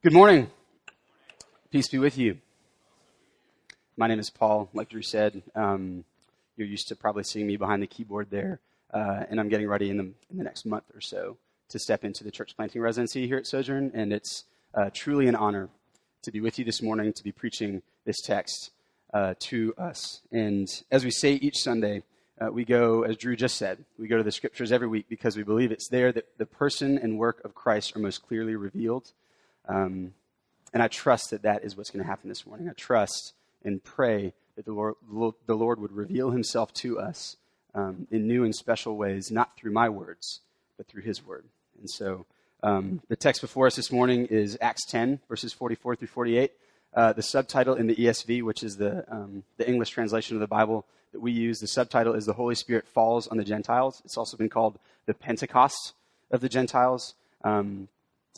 Good morning. Peace be with you. My name is Paul, like Drew said. Um, you're used to probably seeing me behind the keyboard there, uh, and I'm getting ready in the, in the, next month or so to step into the church planting residency here at Sojourn, and it's uh, truly an honor to be with you this morning to be preaching this text uh, to us. And as we say each Sunday, uh, we go, as Drew just said, we go to the scriptures every week because we believe it's there that the person and work of Christ are most clearly revealed. Um, and I trust that that is what's going to happen this morning. I trust and pray that the Lord, the Lord would reveal himself to us um, in new and special ways, not through my words, but through his word. And so um, the text before us this morning is Acts 10, verses 44 through 48. Uh, the subtitle in the ESV, which is the, um, the English translation of the Bible that we use, the subtitle is The Holy Spirit Falls on the Gentiles. It's also been called the Pentecost of the Gentiles. Um,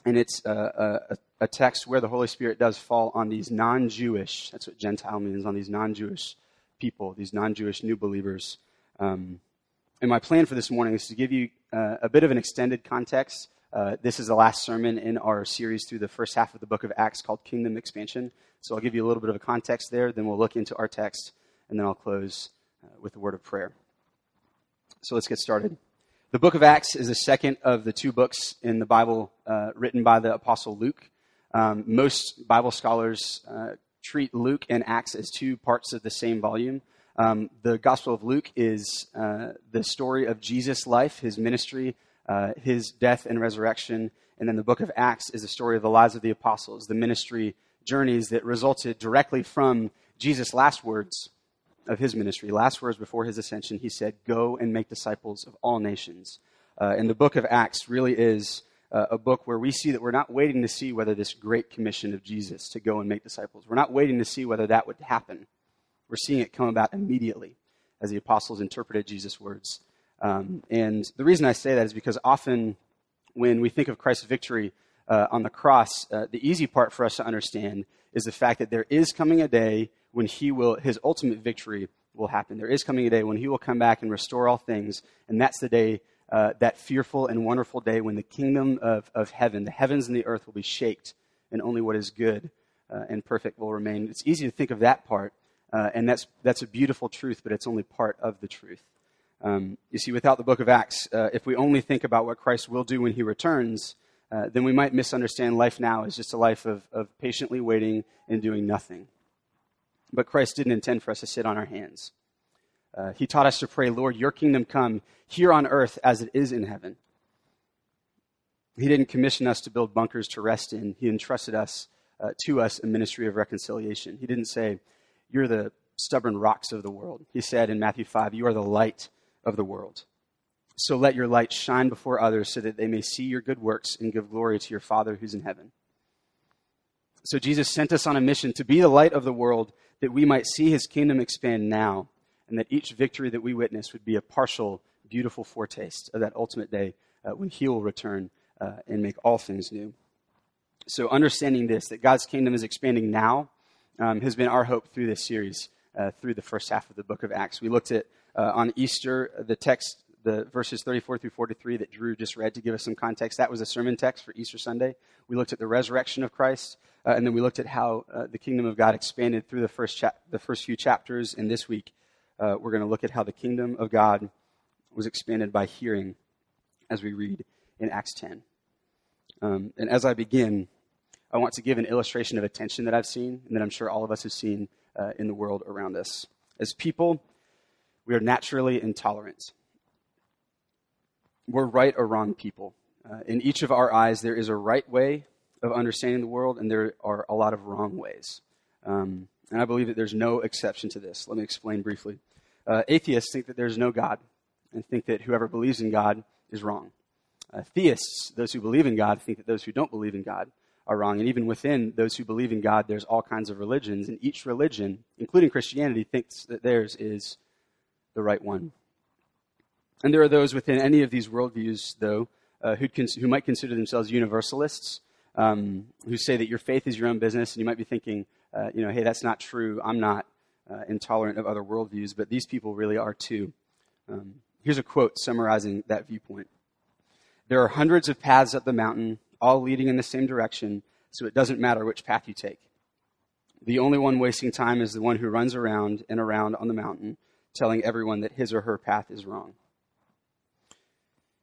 and it's a, a, a, text where the Holy Spirit does fall on these non Jewish, that's what Gentile means, on these non Jewish people, these non Jewish new believers. Um, and my plan for this morning is to give you uh, a bit of an extended context. Uh, this is the last sermon in our series through the first half of the book of Acts called Kingdom Expansion. So I'll give you a little bit of a context there, then we'll look into our text, and then I'll close uh, with a word of prayer. So let's get started. The book of Acts is the second of the two books in the Bible uh, written by the Apostle Luke. Um, most Bible scholars uh, treat Luke and Acts as two parts of the same volume. Um, the Gospel of Luke is uh, the story of Jesus' life, his ministry, uh, his death and resurrection. And then the book of Acts is the story of the lives of the apostles, the ministry journeys that resulted directly from Jesus' last words of his ministry, last words before his ascension, he said, Go and make disciples of all nations. Uh, and the book of Acts really is uh, a book where we see that we're not waiting to see whether this great commission of Jesus to go and make disciples, we're not waiting to see whether that would happen. We're seeing it come about immediately as the apostles interpreted Jesus' words. Um, and the reason I say that is because often when we think of Christ's victory uh, on the cross, uh, the easy part for us to understand is the fact that there is coming a day when he will, his ultimate victory will happen. There is coming a day when he will come back and restore all things, and that's the day, uh, that fearful and wonderful day when the kingdom of, of heaven, the heavens and the earth will be shaked, and only what is good uh, and perfect will remain. It's easy to think of that part, uh, and that's, that's a beautiful truth, but it's only part of the truth. Um, you see, without the book of Acts, uh, if we only think about what Christ will do when he returns, uh, then we might misunderstand life now as just a life of, of patiently waiting and doing nothing. But Christ didn't intend for us to sit on our hands. Uh, he taught us to pray, Lord, your kingdom come here on earth as it is in heaven. He didn't commission us to build bunkers to rest in. He entrusted us uh, to us a ministry of reconciliation. He didn't say, You're the stubborn rocks of the world. He said in Matthew 5, You are the light of the world. So let your light shine before others so that they may see your good works and give glory to your Father who's in heaven. So Jesus sent us on a mission to be the light of the world that we might see his kingdom expand now, and that each victory that we witness would be a partial, beautiful foretaste of that ultimate day uh, when he will return uh, and make all things new. So, understanding this, that God's kingdom is expanding now, um, has been our hope through this series, uh, through the first half of the book of Acts. We looked at uh, on Easter the text the verses 34 through 43 that Drew just read to give us some context. That was a sermon text for Easter Sunday. We looked at the resurrection of Christ, uh, and then we looked at how uh, the kingdom of God expanded through the first, cha- the first few chapters. And this week, uh, we're going to look at how the kingdom of God was expanded by hearing as we read in Acts 10. Um, and as I begin, I want to give an illustration of attention that I've seen and that I'm sure all of us have seen uh, in the world around us. As people, we are naturally intolerant we're right or wrong people. Uh, in each of our eyes, there is a right way of understanding the world, and there are a lot of wrong ways. Um, and I believe that there's no exception to this. Let me explain briefly. Uh, atheists think that there's no God and think that whoever believes in God is wrong. Uh, theists, those who believe in God, think that those who don't believe in God are wrong. And even within those who believe in God, there's all kinds of religions, and each religion, including Christianity, thinks that theirs is the right one. And there are those within any of these worldviews, though, uh, who, who might consider themselves universalists, um, who say that your faith is your own business, and you might be thinking, uh, you know, hey, that's not true. I'm not uh, intolerant of other worldviews, but these people really are too. Um, here's a quote summarizing that viewpoint There are hundreds of paths up the mountain, all leading in the same direction. so it doesn't matter which path you take. The only one wasting time is the one who runs around and around on the mountain, telling everyone that his or her path is wrong.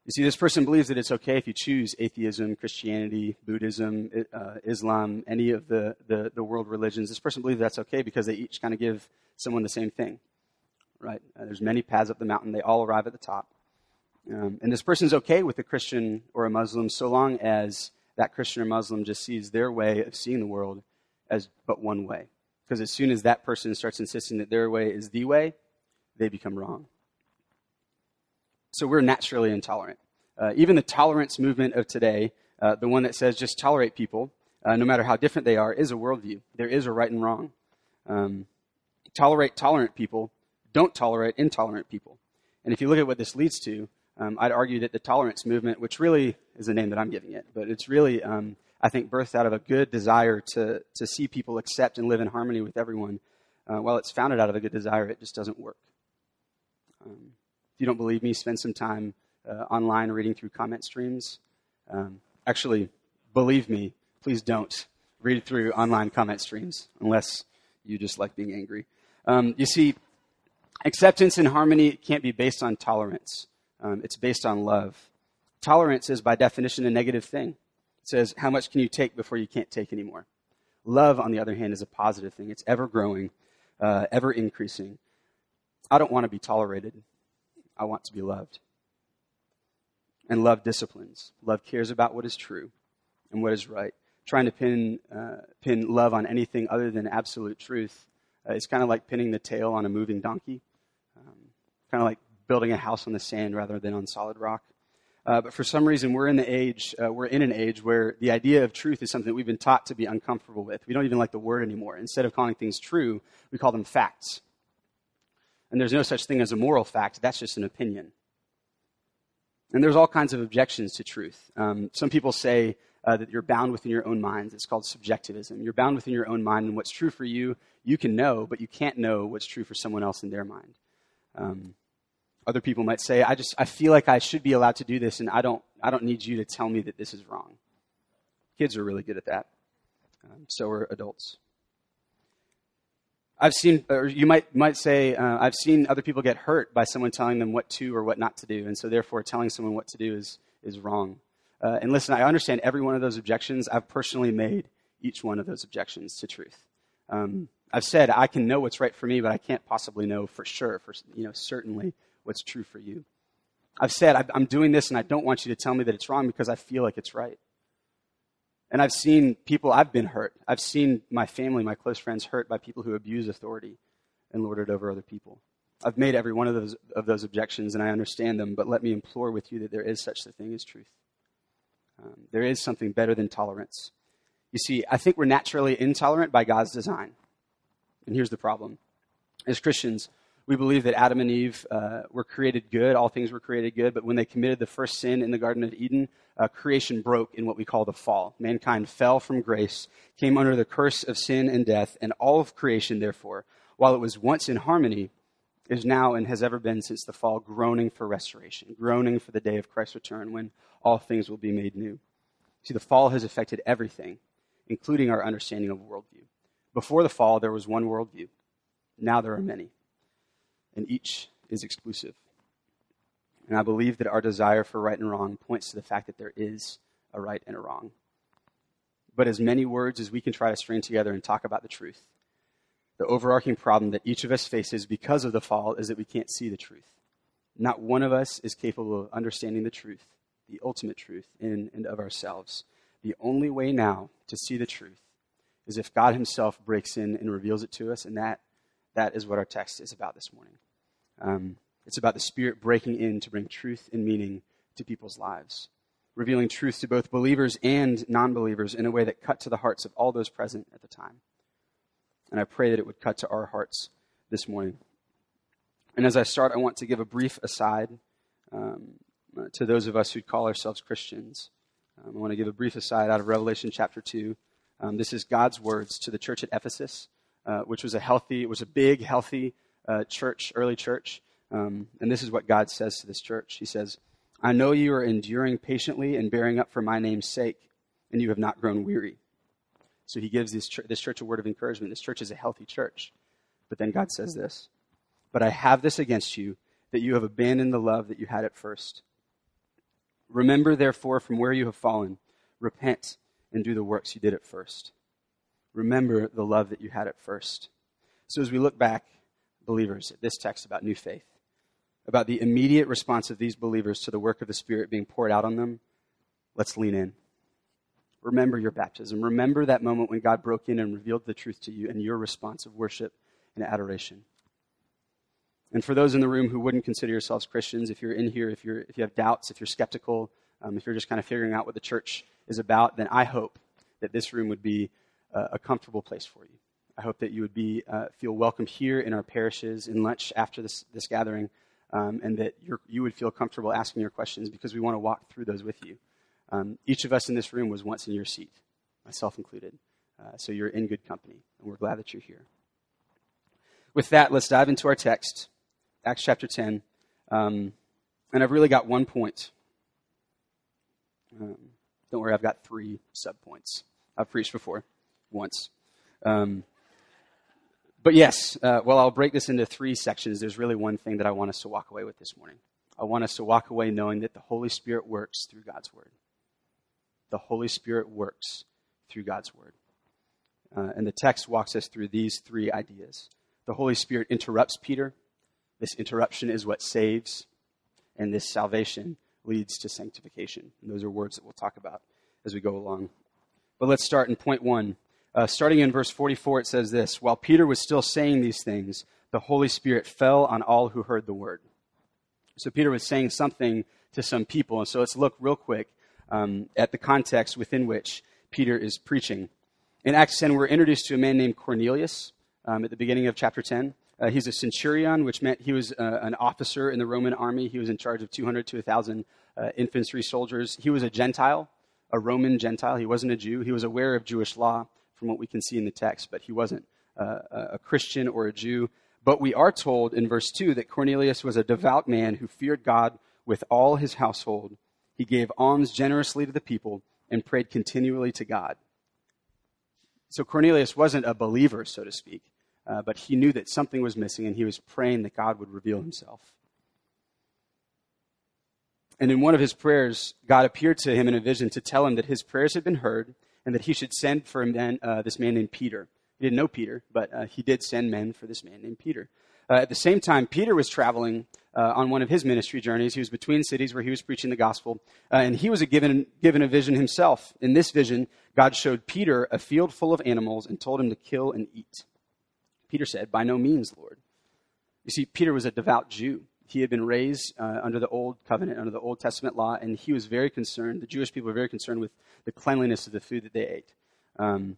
You see, this person believes that it's okay if you choose atheism, Christianity, Buddhism, uh, Islam, any of the, the, the, world religions. This person believes that's okay because they each kind of give someone the same thing, right? Uh, there's many paths up the mountain. They all arrive at the top. Um, and this person's okay with a Christian or a Muslim so long as that Christian or Muslim just sees their way of seeing the world as but one way. Because as soon as that person starts insisting that their way is the way, they become wrong. So we're naturally intolerant. Uh, even the tolerance movement of today, uh, the one that says just tolerate people, uh, no matter how different they are, is a worldview. There is a right and wrong. Um, tolerate tolerant people, don't tolerate intolerant people. And if you look at what this leads to, um, I'd argue that the tolerance movement, which really is the name that I'm giving it, but it's really, um, I think, birthed out of a good desire to, to see people accept and live in harmony with everyone. Uh, while it's founded out of a good desire, it just doesn't work. Um, if you don't believe me, spend some time uh, online reading through comment streams. Um, actually, believe me, please don't read through online comment streams unless you just like being angry. Um, you see, acceptance and harmony can't be based on tolerance. Um, it's based on love. Tolerance is, by definition, a negative thing. It says, how much can you take before you can't take anymore? Love, on the other hand, is a positive thing. It's ever growing, uh, ever increasing. I don't want to be tolerated. I want to be loved. And love disciplines. Love cares about what is true and what is right. Trying to pin, uh, pin love on anything other than absolute truth uh, is kind of like pinning the tail on a moving donkey. Um, kind of like building a house on the sand rather than on solid rock. Uh, but for some reason, we're in the age, uh, we're in an age where the idea of truth is something that we've been taught to be uncomfortable with. We don't even like the word anymore. Instead of calling things true, we call them facts. And there's no such thing as a moral fact, that's just an opinion. And there's all kinds of objections to truth. Um, some people say uh, that you're bound within your own minds. It's called subjectivism. You're bound within your own mind, and what's true for you, you can know, but you can't know what's true for someone else in their mind. Um, other people might say, I just I feel like I should be allowed to do this, and I don't I don't need you to tell me that this is wrong. Kids are really good at that. Um, so are adults. I've seen, or you might, might say, uh, I've seen other people get hurt by someone telling them what to or what not to do, and so therefore telling someone what to do is, is wrong. Uh, and listen, I understand every one of those objections. I've personally made each one of those objections to truth. Um, I've said I can know what's right for me, but I can't possibly know for sure, for you know, certainly what's true for you. I've said I'm doing this, and I don't want you to tell me that it's wrong because I feel like it's right. And I've seen people, I've been hurt. I've seen my family, my close friends hurt by people who abuse authority and lord it over other people. I've made every one of those, of those objections and I understand them, but let me implore with you that there is such a thing as truth. Um, there is something better than tolerance. You see, I think we're naturally intolerant by God's design. And here's the problem. As Christians, we believe that Adam and Eve uh, were created good, all things were created good, but when they committed the first sin in the Garden of Eden, uh, creation broke in what we call the fall. Mankind fell from grace, came under the curse of sin and death, and all of creation, therefore, while it was once in harmony, is now and has ever been since the fall groaning for restoration, groaning for the day of Christ's return when all things will be made new. See, the fall has affected everything, including our understanding of worldview. Before the fall, there was one worldview. Now there are many and each is exclusive. And I believe that our desire for right and wrong points to the fact that there is a right and a wrong. But as many words as we can try to string together and talk about the truth, the overarching problem that each of us faces because of the fall is that we can't see the truth. Not one of us is capable of understanding the truth, the ultimate truth in and of ourselves. The only way now to see the truth is if God Himself breaks in and reveals it to us, and that, that is what our text is about this morning. Um, it's about the Spirit breaking in to bring truth and meaning to people's lives, revealing truth to both believers and non believers in a way that cut to the hearts of all those present at the time. And I pray that it would cut to our hearts this morning. And as I start, I want to give a brief aside um, to those of us who call ourselves Christians. Um, I want to give a brief aside out of Revelation chapter 2. Um, this is God's words to the church at Ephesus, uh, which was a healthy, it was a big, healthy, uh, church, early church. Um, and this is what God says to this church. He says, I know you are enduring patiently and bearing up for my name's sake, and you have not grown weary. So he gives this, this church a word of encouragement. This church is a healthy church. But then God says this But I have this against you, that you have abandoned the love that you had at first. Remember, therefore, from where you have fallen, repent and do the works you did at first. Remember the love that you had at first. So as we look back, believers, this text about new faith, about the immediate response of these believers to the work of the Spirit being poured out on them, let's lean in. Remember your baptism. Remember that moment when God broke in and revealed the truth to you and your response of worship and adoration. And for those in the room who wouldn't consider yourselves Christians, if you're in here, if, you're, if you have doubts, if you're skeptical, um, if you're just kind of figuring out what the church is about, then I hope that this room would be uh, a comfortable place for you. I hope that you would be, uh, feel welcome here in our parishes, in lunch after this, this gathering, um, and that you would feel comfortable asking your questions because we want to walk through those with you. Um, each of us in this room was once in your seat, myself included. Uh, so you're in good company, and we're glad that you're here. With that, let's dive into our text, Acts chapter 10. Um, and I've really got one point. Um, don't worry, I've got three subpoints. I've preached before, once. Um, but yes, uh, well, I'll break this into three sections. There's really one thing that I want us to walk away with this morning. I want us to walk away knowing that the Holy Spirit works through God's Word. The Holy Spirit works through God's Word. Uh, and the text walks us through these three ideas. The Holy Spirit interrupts Peter. This interruption is what saves, and this salvation leads to sanctification. And those are words that we'll talk about as we go along. But let's start in point one. Uh, starting in verse 44, it says this While Peter was still saying these things, the Holy Spirit fell on all who heard the word. So Peter was saying something to some people. And so let's look real quick um, at the context within which Peter is preaching. In Acts 10, we're introduced to a man named Cornelius um, at the beginning of chapter 10. Uh, he's a centurion, which meant he was uh, an officer in the Roman army. He was in charge of 200 to 1,000 uh, infantry soldiers. He was a Gentile, a Roman Gentile. He wasn't a Jew. He was aware of Jewish law from what we can see in the text, but he wasn't uh, a Christian or a Jew. But we are told in verse 2 that Cornelius was a devout man who feared God with all his household. He gave alms generously to the people and prayed continually to God. So Cornelius wasn't a believer, so to speak, uh, but he knew that something was missing and he was praying that God would reveal himself. And in one of his prayers, God appeared to him in a vision to tell him that his prayers had been heard and that he should send for man, uh, this man named Peter. He didn't know Peter, but uh, he did send men for this man named Peter. Uh, at the same time, Peter was traveling uh, on one of his ministry journeys. He was between cities where he was preaching the gospel, uh, and he was a given, given a vision himself. In this vision, God showed Peter a field full of animals and told him to kill and eat. Peter said, By no means, Lord. You see, Peter was a devout Jew. He had been raised uh, under the Old Covenant, under the Old Testament law, and he was very concerned. The Jewish people were very concerned with the cleanliness of the food that they ate. Um,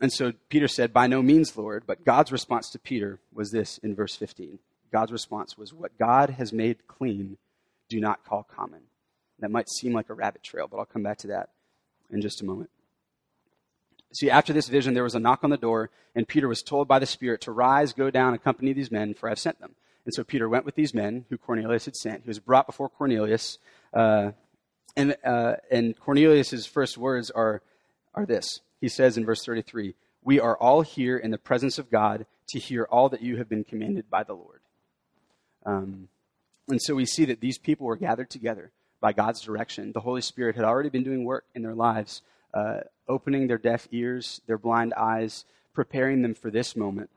and so Peter said, By no means, Lord. But God's response to Peter was this in verse 15. God's response was, What God has made clean, do not call common. That might seem like a rabbit trail, but I'll come back to that in just a moment. See, after this vision, there was a knock on the door, and Peter was told by the Spirit to rise, go down, accompany these men, for I've sent them. And so Peter went with these men who Cornelius had sent. He was brought before Cornelius. Uh, and, uh, and Cornelius' first words are, are this. He says in verse 33 We are all here in the presence of God to hear all that you have been commanded by the Lord. Um, and so we see that these people were gathered together by God's direction. The Holy Spirit had already been doing work in their lives, uh, opening their deaf ears, their blind eyes, preparing them for this moment.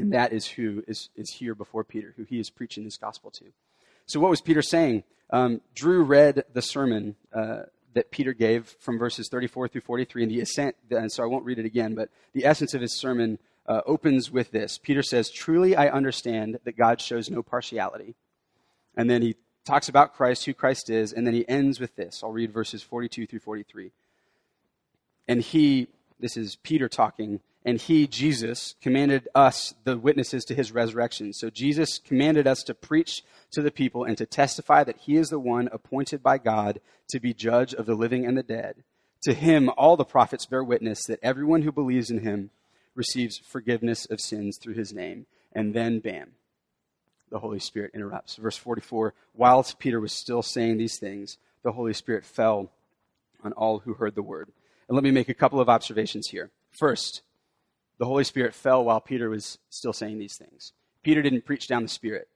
And that is who is, is here before Peter, who he is preaching this gospel to. So, what was Peter saying? Um, Drew read the sermon uh, that Peter gave from verses 34 through 43, and the ascent, and so I won't read it again, but the essence of his sermon uh, opens with this. Peter says, Truly I understand that God shows no partiality. And then he talks about Christ, who Christ is, and then he ends with this. I'll read verses 42 through 43. And he, this is Peter talking, and he, Jesus, commanded us, the witnesses to his resurrection. So Jesus commanded us to preach to the people and to testify that he is the one appointed by God to be judge of the living and the dead. To him, all the prophets bear witness that everyone who believes in him receives forgiveness of sins through his name. And then, bam, the Holy Spirit interrupts. Verse 44 Whilst Peter was still saying these things, the Holy Spirit fell on all who heard the word. And let me make a couple of observations here. First, the Holy Spirit fell while Peter was still saying these things. Peter didn't preach down the Spirit.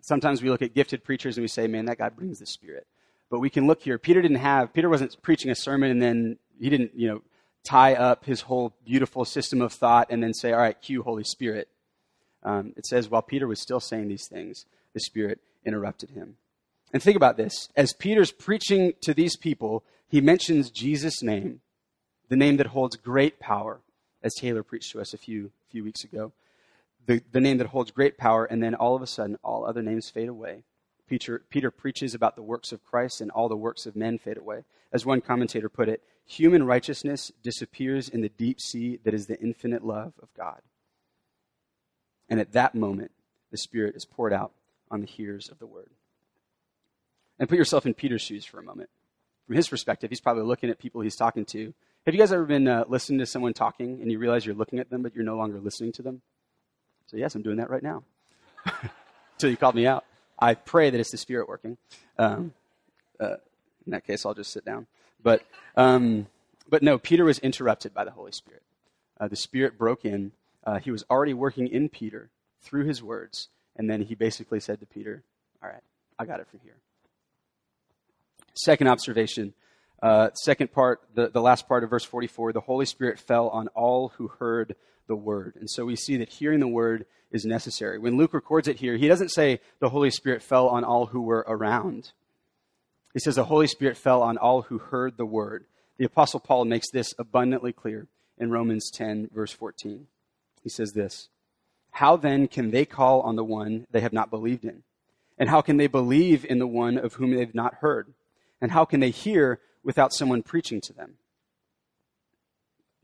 Sometimes we look at gifted preachers and we say, man, that guy brings the Spirit. But we can look here. Peter didn't have, Peter wasn't preaching a sermon and then he didn't, you know, tie up his whole beautiful system of thought and then say, all right, cue Holy Spirit. Um, it says, while Peter was still saying these things, the Spirit interrupted him. And think about this. As Peter's preaching to these people, he mentions Jesus' name, the name that holds great power, as Taylor preached to us a few, few weeks ago the, the name that holds great power, and then all of a sudden, all other names fade away. Peter, Peter preaches about the works of Christ, and all the works of men fade away. As one commentator put it, human righteousness disappears in the deep sea that is the infinite love of God. And at that moment, the Spirit is poured out on the hearers of the word. And put yourself in Peter's shoes for a moment. From his perspective, he's probably looking at people he's talking to. Have you guys ever been uh, listening to someone talking and you realize you're looking at them, but you're no longer listening to them? So, yes, I'm doing that right now. Until you called me out. I pray that it's the Spirit working. Um, uh, in that case, I'll just sit down. But, um, but no, Peter was interrupted by the Holy Spirit. Uh, the Spirit broke in. Uh, he was already working in Peter through his words. And then he basically said to Peter, All right, I got it from here. Second observation, uh, second part, the, the last part of verse 44 the Holy Spirit fell on all who heard the word. And so we see that hearing the word is necessary. When Luke records it here, he doesn't say the Holy Spirit fell on all who were around. He says the Holy Spirit fell on all who heard the word. The Apostle Paul makes this abundantly clear in Romans 10, verse 14. He says this How then can they call on the one they have not believed in? And how can they believe in the one of whom they've not heard? And how can they hear without someone preaching to them?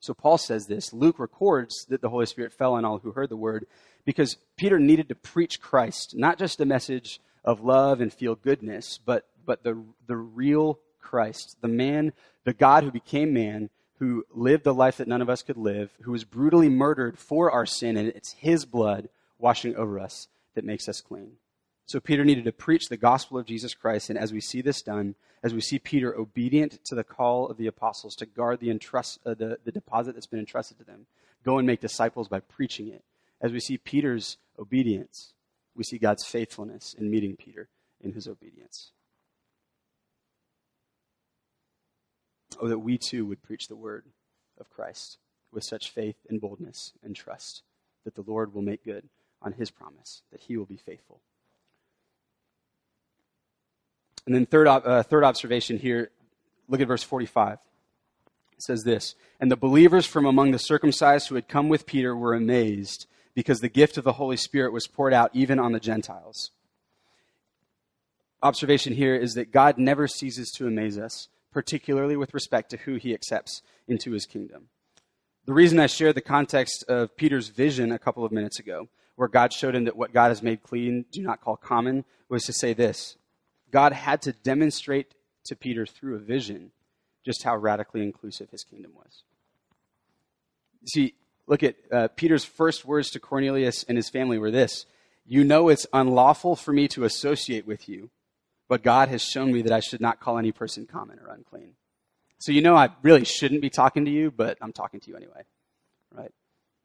So Paul says this. Luke records that the Holy Spirit fell on all who heard the word because Peter needed to preach Christ, not just a message of love and feel goodness, but, but the, the real Christ, the man, the God who became man, who lived the life that none of us could live, who was brutally murdered for our sin, and it's his blood washing over us that makes us clean. So Peter needed to preach the gospel of Jesus Christ, and as we see this done, as we see Peter obedient to the call of the apostles to guard the, entrust, uh, the, the deposit that's been entrusted to them, go and make disciples by preaching it. As we see Peter's obedience, we see God's faithfulness in meeting Peter in his obedience. Oh, that we too would preach the word of Christ with such faith and boldness and trust that the Lord will make good on his promise, that he will be faithful. And then, third, uh, third observation here, look at verse 45. It says this And the believers from among the circumcised who had come with Peter were amazed because the gift of the Holy Spirit was poured out even on the Gentiles. Observation here is that God never ceases to amaze us, particularly with respect to who he accepts into his kingdom. The reason I shared the context of Peter's vision a couple of minutes ago, where God showed him that what God has made clean do not call common, was to say this God had to demonstrate to Peter through a vision just how radically inclusive his kingdom was. See, look at uh, Peter's first words to Cornelius and his family were this You know it's unlawful for me to associate with you, but God has shown me that I should not call any person common or unclean. So you know I really shouldn't be talking to you, but I'm talking to you anyway. Right?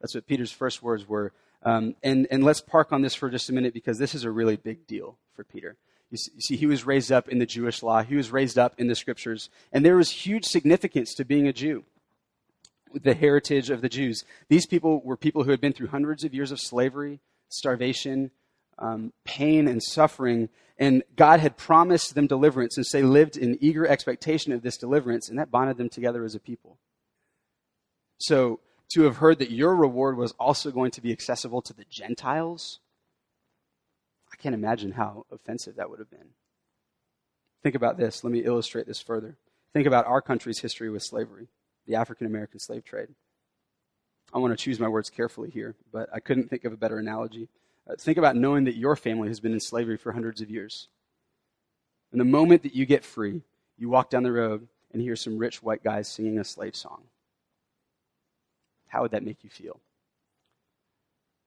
That's what Peter's first words were. Um, and, and let's park on this for just a minute because this is a really big deal for Peter. You see, he was raised up in the Jewish law, he was raised up in the scriptures, and there was huge significance to being a Jew. The heritage of the Jews. These people were people who had been through hundreds of years of slavery, starvation, um, pain, and suffering, and God had promised them deliverance, and so they lived in eager expectation of this deliverance, and that bonded them together as a people. So, to have heard that your reward was also going to be accessible to the Gentiles, I can't imagine how offensive that would have been. Think about this. Let me illustrate this further. Think about our country's history with slavery, the African American slave trade. I want to choose my words carefully here, but I couldn't think of a better analogy. Uh, think about knowing that your family has been in slavery for hundreds of years. And the moment that you get free, you walk down the road and hear some rich white guys singing a slave song. How would that make you feel?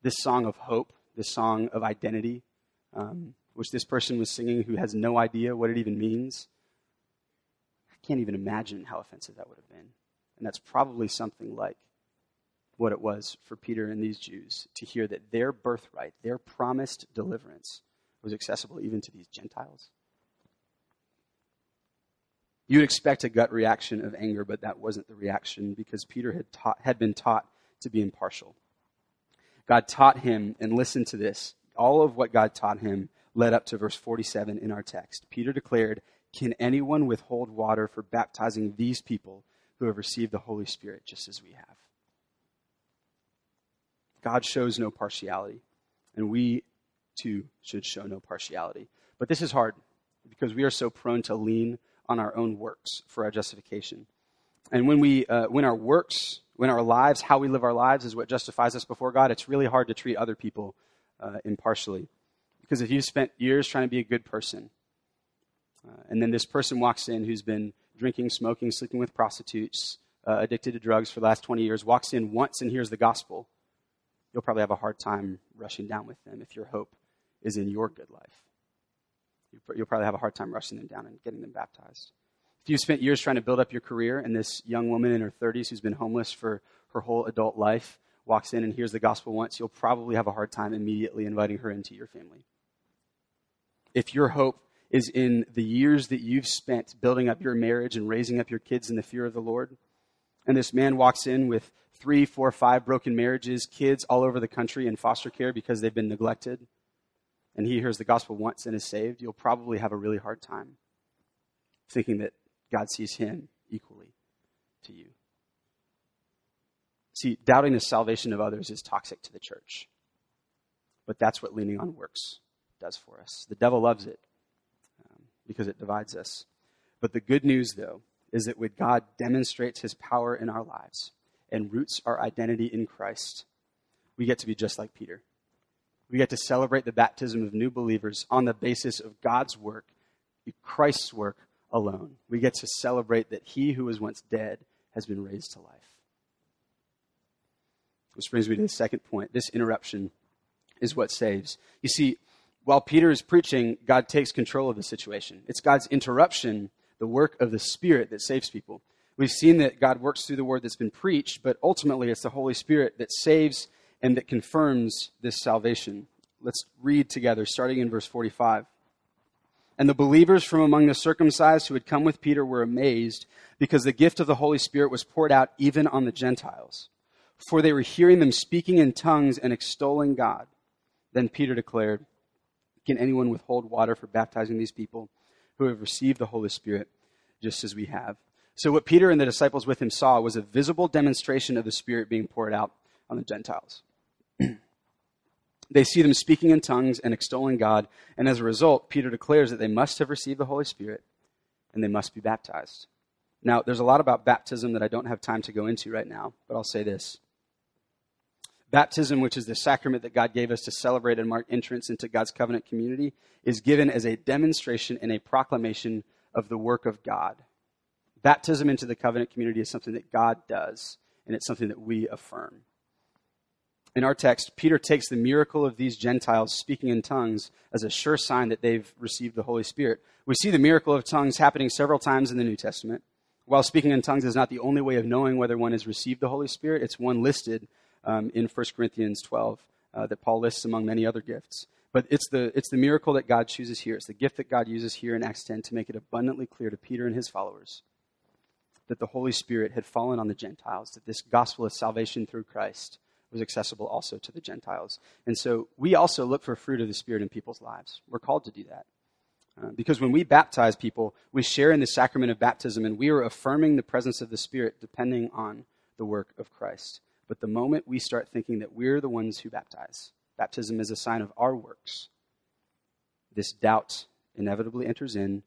This song of hope, this song of identity, um, which this person was singing who has no idea what it even means. I can't even imagine how offensive that would have been. And that's probably something like what it was for Peter and these Jews to hear that their birthright, their promised deliverance, was accessible even to these Gentiles. You'd expect a gut reaction of anger, but that wasn't the reaction because Peter had, taught, had been taught to be impartial. God taught him, and listen to this all of what God taught him led up to verse 47 in our text. Peter declared, Can anyone withhold water for baptizing these people who have received the Holy Spirit just as we have? God shows no partiality, and we too should show no partiality. But this is hard because we are so prone to lean on our own works for our justification. And when, we, uh, when our works, when our lives, how we live our lives is what justifies us before God, it's really hard to treat other people uh, impartially. Because if you've spent years trying to be a good person, uh, and then this person walks in who's been drinking, smoking, sleeping with prostitutes, uh, addicted to drugs for the last 20 years, walks in once and hears the gospel, you'll probably have a hard time rushing down with them if your hope is in your good life. You'll probably have a hard time rushing them down and getting them baptized. If you spent years trying to build up your career, and this young woman in her 30s who's been homeless for her whole adult life walks in and hears the gospel once, you'll probably have a hard time immediately inviting her into your family. If your hope is in the years that you've spent building up your marriage and raising up your kids in the fear of the Lord, and this man walks in with three, four, five broken marriages, kids all over the country in foster care because they've been neglected, and he hears the gospel once and is saved, you'll probably have a really hard time thinking that God sees him equally to you. See, doubting the salvation of others is toxic to the church. But that's what leaning on works does for us. The devil loves it um, because it divides us. But the good news, though, is that when God demonstrates his power in our lives and roots our identity in Christ, we get to be just like Peter. We get to celebrate the baptism of new believers on the basis of God's work, Christ's work alone. We get to celebrate that he who was once dead has been raised to life. Which brings me to the second point. This interruption is what saves. You see, while Peter is preaching, God takes control of the situation. It's God's interruption, the work of the Spirit, that saves people. We've seen that God works through the word that's been preached, but ultimately it's the Holy Spirit that saves and that confirms this salvation. Let's read together, starting in verse 45. And the believers from among the circumcised who had come with Peter were amazed because the gift of the Holy Spirit was poured out even on the Gentiles. For they were hearing them speaking in tongues and extolling God. Then Peter declared, Can anyone withhold water for baptizing these people who have received the Holy Spirit just as we have? So, what Peter and the disciples with him saw was a visible demonstration of the Spirit being poured out on the Gentiles. They see them speaking in tongues and extolling God, and as a result, Peter declares that they must have received the Holy Spirit and they must be baptized. Now, there's a lot about baptism that I don't have time to go into right now, but I'll say this. Baptism, which is the sacrament that God gave us to celebrate and mark entrance into God's covenant community, is given as a demonstration and a proclamation of the work of God. Baptism into the covenant community is something that God does, and it's something that we affirm in our text, Peter takes the miracle of these Gentiles speaking in tongues as a sure sign that they've received the Holy Spirit. We see the miracle of tongues happening several times in the New Testament. While speaking in tongues is not the only way of knowing whether one has received the Holy Spirit, it's one listed um, in 1 Corinthians 12 uh, that Paul lists among many other gifts. But it's the, it's the miracle that God chooses here. It's the gift that God uses here in Acts 10 to make it abundantly clear to Peter and his followers that the Holy Spirit had fallen on the Gentiles, that this gospel of salvation through Christ was accessible also to the Gentiles. And so we also look for fruit of the Spirit in people's lives. We're called to do that. Uh, because when we baptize people, we share in the sacrament of baptism and we are affirming the presence of the Spirit depending on the work of Christ. But the moment we start thinking that we're the ones who baptize, baptism is a sign of our works, this doubt inevitably enters in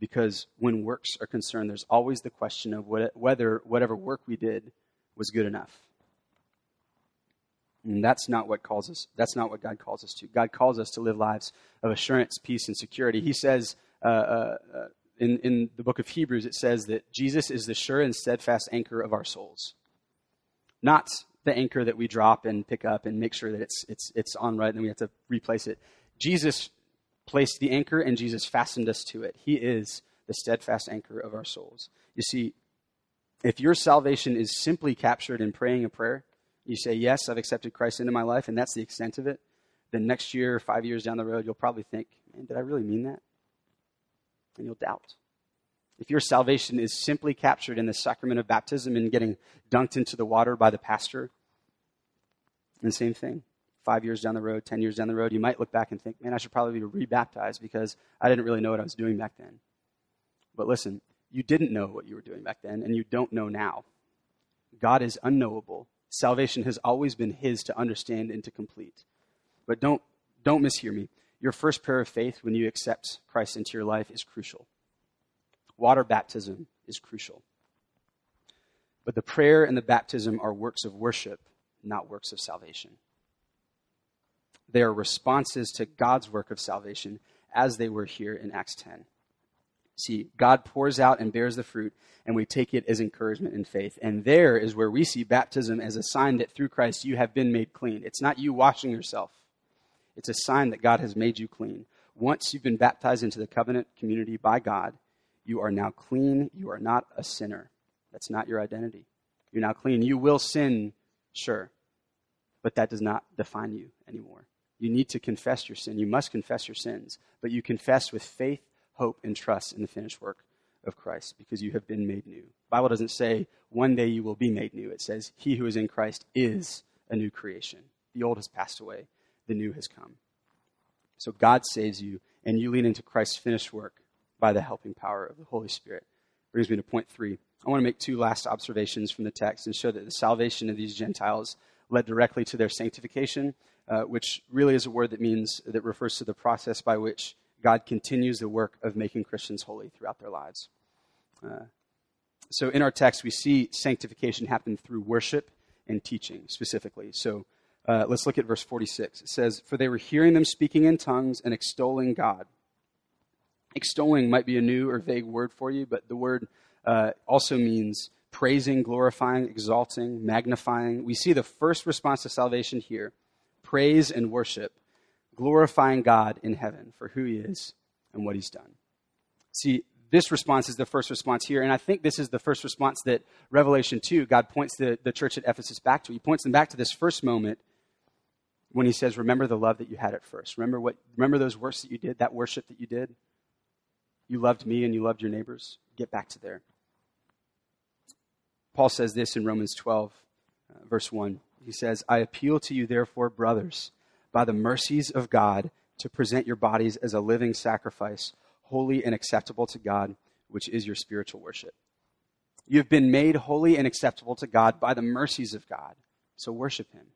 because when works are concerned, there's always the question of whether whatever work we did was good enough. And that's not what calls us. That's not what God calls us to. God calls us to live lives of assurance, peace, and security. He says uh, uh, uh, in in the book of Hebrews, it says that Jesus is the sure and steadfast anchor of our souls, not the anchor that we drop and pick up and make sure that it's it's it's on right, and then we have to replace it. Jesus placed the anchor, and Jesus fastened us to it. He is the steadfast anchor of our souls. You see, if your salvation is simply captured in praying a prayer, you say, Yes, I've accepted Christ into my life, and that's the extent of it, then next year, five years down the road, you'll probably think, Man, did I really mean that? And you'll doubt. If your salvation is simply captured in the sacrament of baptism and getting dunked into the water by the pastor, and same thing. Five years down the road, ten years down the road, you might look back and think, man, I should probably be rebaptized because I didn't really know what I was doing back then. But listen, you didn't know what you were doing back then, and you don't know now. God is unknowable. Salvation has always been His to understand and to complete. But don't, don't mishear me. Your first prayer of faith when you accept Christ into your life is crucial. Water baptism is crucial. But the prayer and the baptism are works of worship, not works of salvation. They are responses to God's work of salvation as they were here in Acts 10. See, God pours out and bears the fruit, and we take it as encouragement in faith. And there is where we see baptism as a sign that through Christ you have been made clean. It's not you washing yourself, it's a sign that God has made you clean. Once you've been baptized into the covenant community by God, you are now clean. You are not a sinner. That's not your identity. You're now clean. You will sin, sure, but that does not define you anymore. You need to confess your sin. You must confess your sins, but you confess with faith hope, and trust in the finished work of Christ because you have been made new. The Bible doesn't say one day you will be made new. It says he who is in Christ is a new creation. The old has passed away, the new has come. So God saves you, and you lean into Christ's finished work by the helping power of the Holy Spirit. Brings me to point three. I want to make two last observations from the text and show that the salvation of these Gentiles led directly to their sanctification, uh, which really is a word that means that refers to the process by which God continues the work of making Christians holy throughout their lives. Uh, so in our text, we see sanctification happen through worship and teaching specifically. So uh, let's look at verse 46. It says, For they were hearing them speaking in tongues and extolling God. Extolling might be a new or vague word for you, but the word uh, also means praising, glorifying, exalting, magnifying. We see the first response to salvation here praise and worship glorifying God in heaven for who he is and what he's done. See, this response is the first response here, and I think this is the first response that Revelation 2, God points the, the church at Ephesus back to. He points them back to this first moment when he says, Remember the love that you had at first. Remember, what, remember those works that you did, that worship that you did? You loved me and you loved your neighbors. Get back to there. Paul says this in Romans 12, uh, verse 1. He says, I appeal to you, therefore, brothers by the mercies of God to present your bodies as a living sacrifice, holy and acceptable to God, which is your spiritual worship. You have been made holy and acceptable to God by the mercies of God. So worship Him.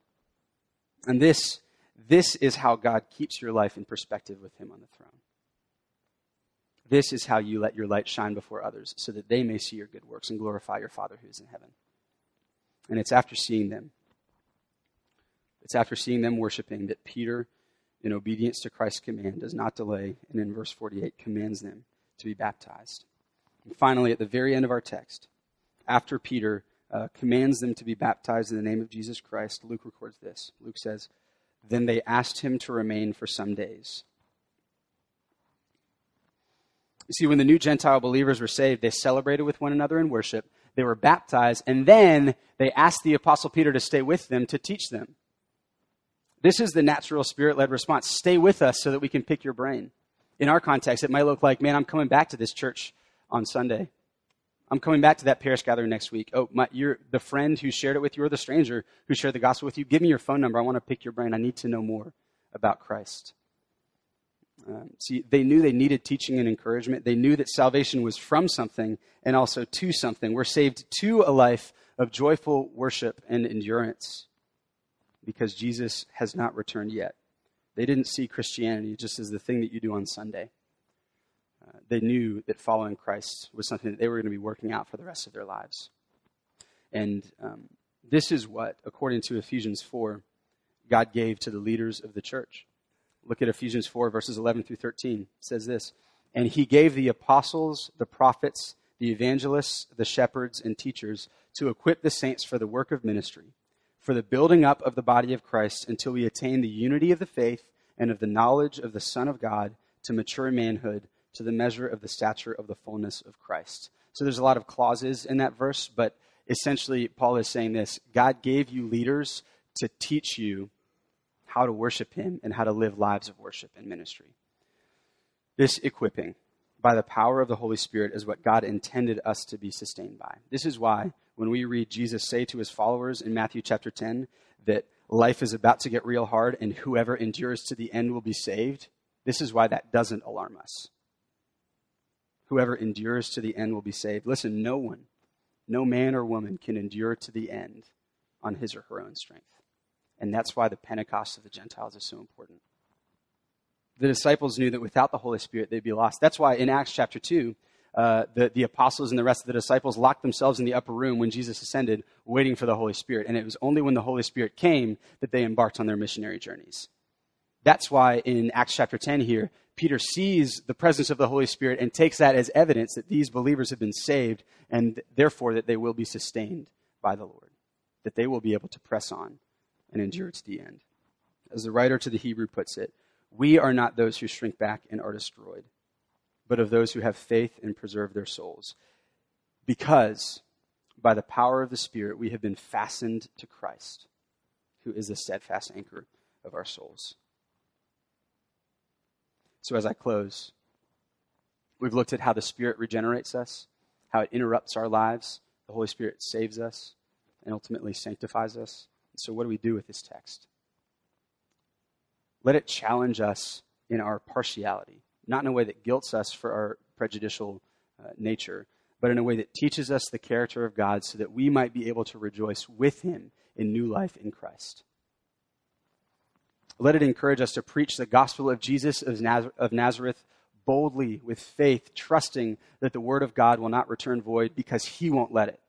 And this, this is how God keeps your life in perspective with Him on the throne. This is how you let your light shine before others so that they may see your good works and glorify your Father who is in heaven. And it's after seeing them it's after seeing them worshiping that Peter, in obedience to Christ's command, does not delay, and in verse 48 commands them to be baptized. And finally, at the very end of our text, after Peter uh, commands them to be baptized in the name of Jesus Christ, Luke records this. Luke says, Then they asked him to remain for some days. You see, when the new Gentile believers were saved, they celebrated with one another in worship, they were baptized, and then they asked the Apostle Peter to stay with them to teach them. This is the natural spirit led response. Stay with us so that we can pick your brain. In our context, it might look like, man, I'm coming back to this church on Sunday. I'm coming back to that parish gathering next week. Oh, my, you're the friend who shared it with you or the stranger who shared the gospel with you. Give me your phone number. I want to pick your brain. I need to know more about Christ. Um, see, they knew they needed teaching and encouragement. They knew that salvation was from something and also to something. We're saved to a life of joyful worship and endurance because Jesus has not returned yet. They didn't see Christianity just as the thing that you do on Sunday. Uh, they knew that following Christ was something that they were going to be working out for the rest of their lives. And um, this is what, according to Ephesians 4, God gave to the leaders of the church. Look at Ephesians 4, verses 11 through 13. It says this And he gave the apostles, the prophets, the evangelists, the shepherds, and teachers to equip the saints for the work of ministry for the building up of the body of Christ until we attain the unity of the faith and of the knowledge of the Son of God to mature manhood, to the measure of the stature of the fullness of Christ. So there's a lot of clauses in that verse, but essentially, Paul is saying this God gave you leaders to teach you how to worship Him and how to live lives of worship and ministry. This equipping by the power of the Holy Spirit is what God intended us to be sustained by. This is why when we read Jesus say to his followers in Matthew chapter 10 that life is about to get real hard and whoever endures to the end will be saved, this is why that doesn't alarm us. Whoever endures to the end will be saved. Listen, no one, no man or woman can endure to the end on his or her own strength. And that's why the Pentecost of the Gentiles is so important. The disciples knew that without the Holy Spirit, they'd be lost. That's why in Acts chapter 2, uh, the, the apostles and the rest of the disciples locked themselves in the upper room when Jesus ascended, waiting for the Holy Spirit. And it was only when the Holy Spirit came that they embarked on their missionary journeys. That's why in Acts chapter 10 here, Peter sees the presence of the Holy Spirit and takes that as evidence that these believers have been saved and therefore that they will be sustained by the Lord, that they will be able to press on and endure to the end. As the writer to the Hebrew puts it, we are not those who shrink back and are destroyed, but of those who have faith and preserve their souls. Because by the power of the Spirit we have been fastened to Christ, who is the steadfast anchor of our souls. So, as I close, we've looked at how the Spirit regenerates us, how it interrupts our lives, the Holy Spirit saves us, and ultimately sanctifies us. So, what do we do with this text? Let it challenge us in our partiality, not in a way that guilts us for our prejudicial uh, nature, but in a way that teaches us the character of God so that we might be able to rejoice with Him in new life in Christ. Let it encourage us to preach the gospel of Jesus of Nazareth boldly with faith, trusting that the word of God will not return void because he won't let it.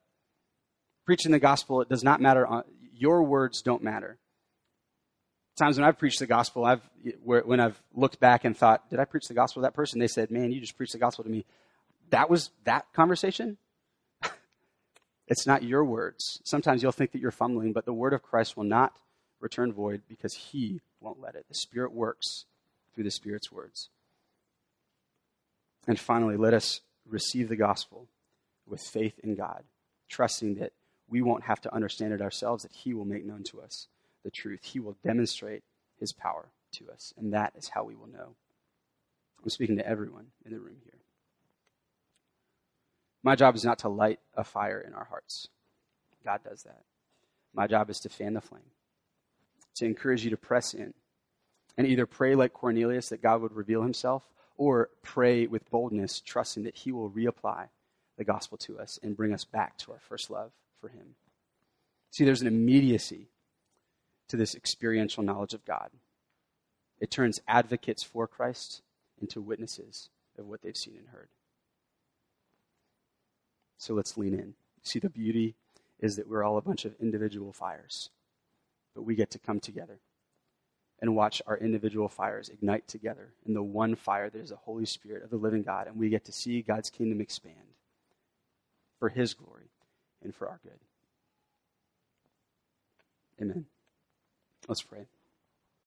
Preaching the gospel, it does not matter. Uh, your words don't matter. Times when I've preached the gospel, I've, when I've looked back and thought, did I preach the gospel to that person? They said, man, you just preached the gospel to me. That was that conversation? it's not your words. Sometimes you'll think that you're fumbling, but the word of Christ will not return void because he won't let it. The Spirit works through the Spirit's words. And finally, let us receive the gospel with faith in God, trusting that we won't have to understand it ourselves, that He will make known to us the truth. He will demonstrate His power to us, and that is how we will know. I'm speaking to everyone in the room here. My job is not to light a fire in our hearts. God does that. My job is to fan the flame to encourage you to press in and either pray like Cornelius that God would reveal himself or pray with boldness, trusting that he will reapply the gospel to us and bring us back to our first love for him. See, there's an immediacy to this experiential knowledge of God. It turns advocates for Christ into witnesses of what they've seen and heard. So let's lean in. See, the beauty is that we're all a bunch of individual fires but we get to come together and watch our individual fires ignite together in the one fire that is the Holy Spirit of the living God, and we get to see God's kingdom expand for His glory and for our good. Amen. Let's pray.